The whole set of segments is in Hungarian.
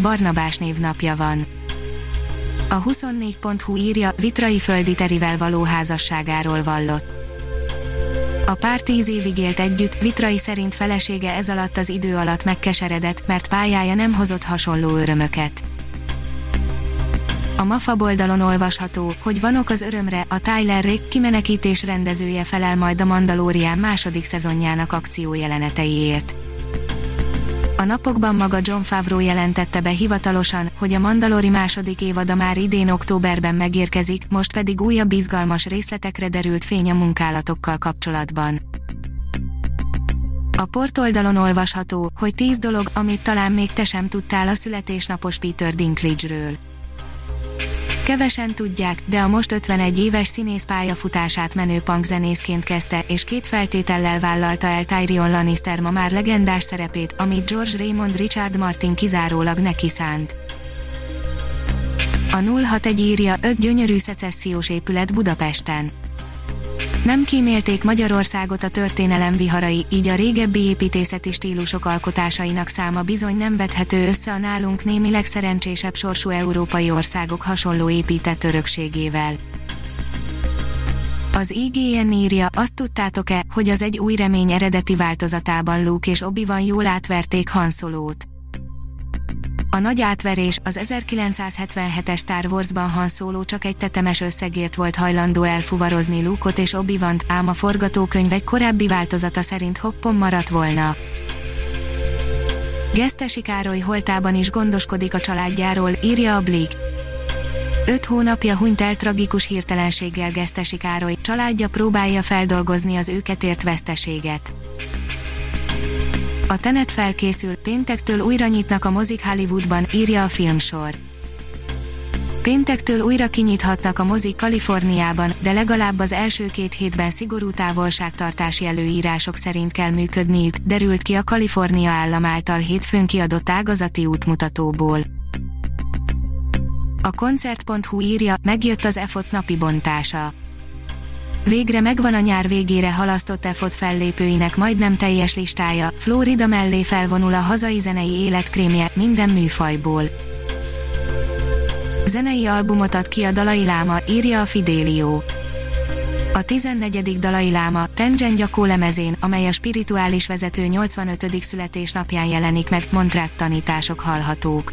Barnabás névnapja van. A 24.hu írja, Vitrai Földi Terivel való házasságáról vallott. A pár tíz évig élt együtt, Vitrai szerint felesége ez alatt az idő alatt megkeseredett, mert pályája nem hozott hasonló örömöket. A MAFA oldalon olvasható, hogy vanok az örömre, a Tyler Rick kimenekítés rendezője felel majd a Mandalorian második szezonjának akciójeleneteiért. A napokban maga John Favreau jelentette be hivatalosan, hogy a Mandalori második évada már idén októberben megérkezik, most pedig újabb izgalmas részletekre derült fény a munkálatokkal kapcsolatban. A portoldalon olvasható, hogy 10 dolog, amit talán még te sem tudtál a születésnapos Peter Dinklage-ről. Kevesen tudják, de a most 51 éves színész pályafutását menő zenészként kezdte, és két feltétellel vállalta el Tyrion Lannister ma már legendás szerepét, amit George Raymond Richard Martin kizárólag neki szánt. A 061 írja 5 gyönyörű szecessziós épület Budapesten. Nem kímélték Magyarországot a történelem viharai, így a régebbi építészeti stílusok alkotásainak száma bizony nem vethető össze a nálunk némileg szerencsésebb sorsú európai országok hasonló épített örökségével. Az IGN írja, azt tudtátok-e, hogy az egy új remény eredeti változatában Luke és Obi-Wan jól átverték Han Solo-t. A nagy átverés, az 1977-es Star Wars-ban Han Solo csak egy tetemes összegért volt hajlandó elfuvarozni Luke-ot és obi ám a forgatókönyv egy korábbi változata szerint hoppon maradt volna. Gesztesi Károly holtában is gondoskodik a családjáról, írja a Blik. Öt hónapja hunyt el tragikus hirtelenséggel Gesztesi Károly, családja próbálja feldolgozni az őket ért veszteséget. A Tenet felkészül, péntektől újra nyitnak a mozik Hollywoodban, írja a filmsor. Péntektől újra kinyithatnak a mozik Kaliforniában, de legalább az első két hétben szigorú távolságtartási előírások szerint kell működniük, derült ki a Kalifornia állam által hétfőn kiadott ágazati útmutatóból. A koncert.hu írja, megjött az EFOT napi bontása. Végre megvan a nyár végére halasztott EFOT fellépőinek majdnem teljes listája, Florida mellé felvonul a hazai zenei életkrémje minden műfajból. Zenei albumot ad ki a Dalai Láma, írja a Fidelio. A 14. Dalai Láma, Tengen Gyakó lemezén, amely a spirituális vezető 85. születésnapján jelenik meg, Montrák tanítások hallhatók.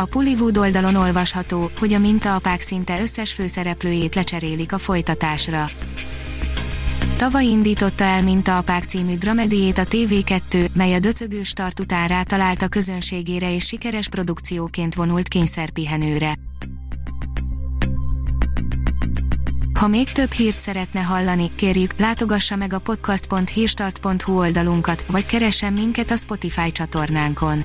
A Pullywood oldalon olvasható, hogy a mintaapák szinte összes főszereplőjét lecserélik a folytatásra. Tavaly indította el Mintaapák című dramediét a TV2, mely a döcögő start után rátalált a közönségére és sikeres produkcióként vonult kényszerpihenőre. Ha még több hírt szeretne hallani, kérjük, látogassa meg a podcast.hírstart.hu oldalunkat, vagy keressen minket a Spotify csatornánkon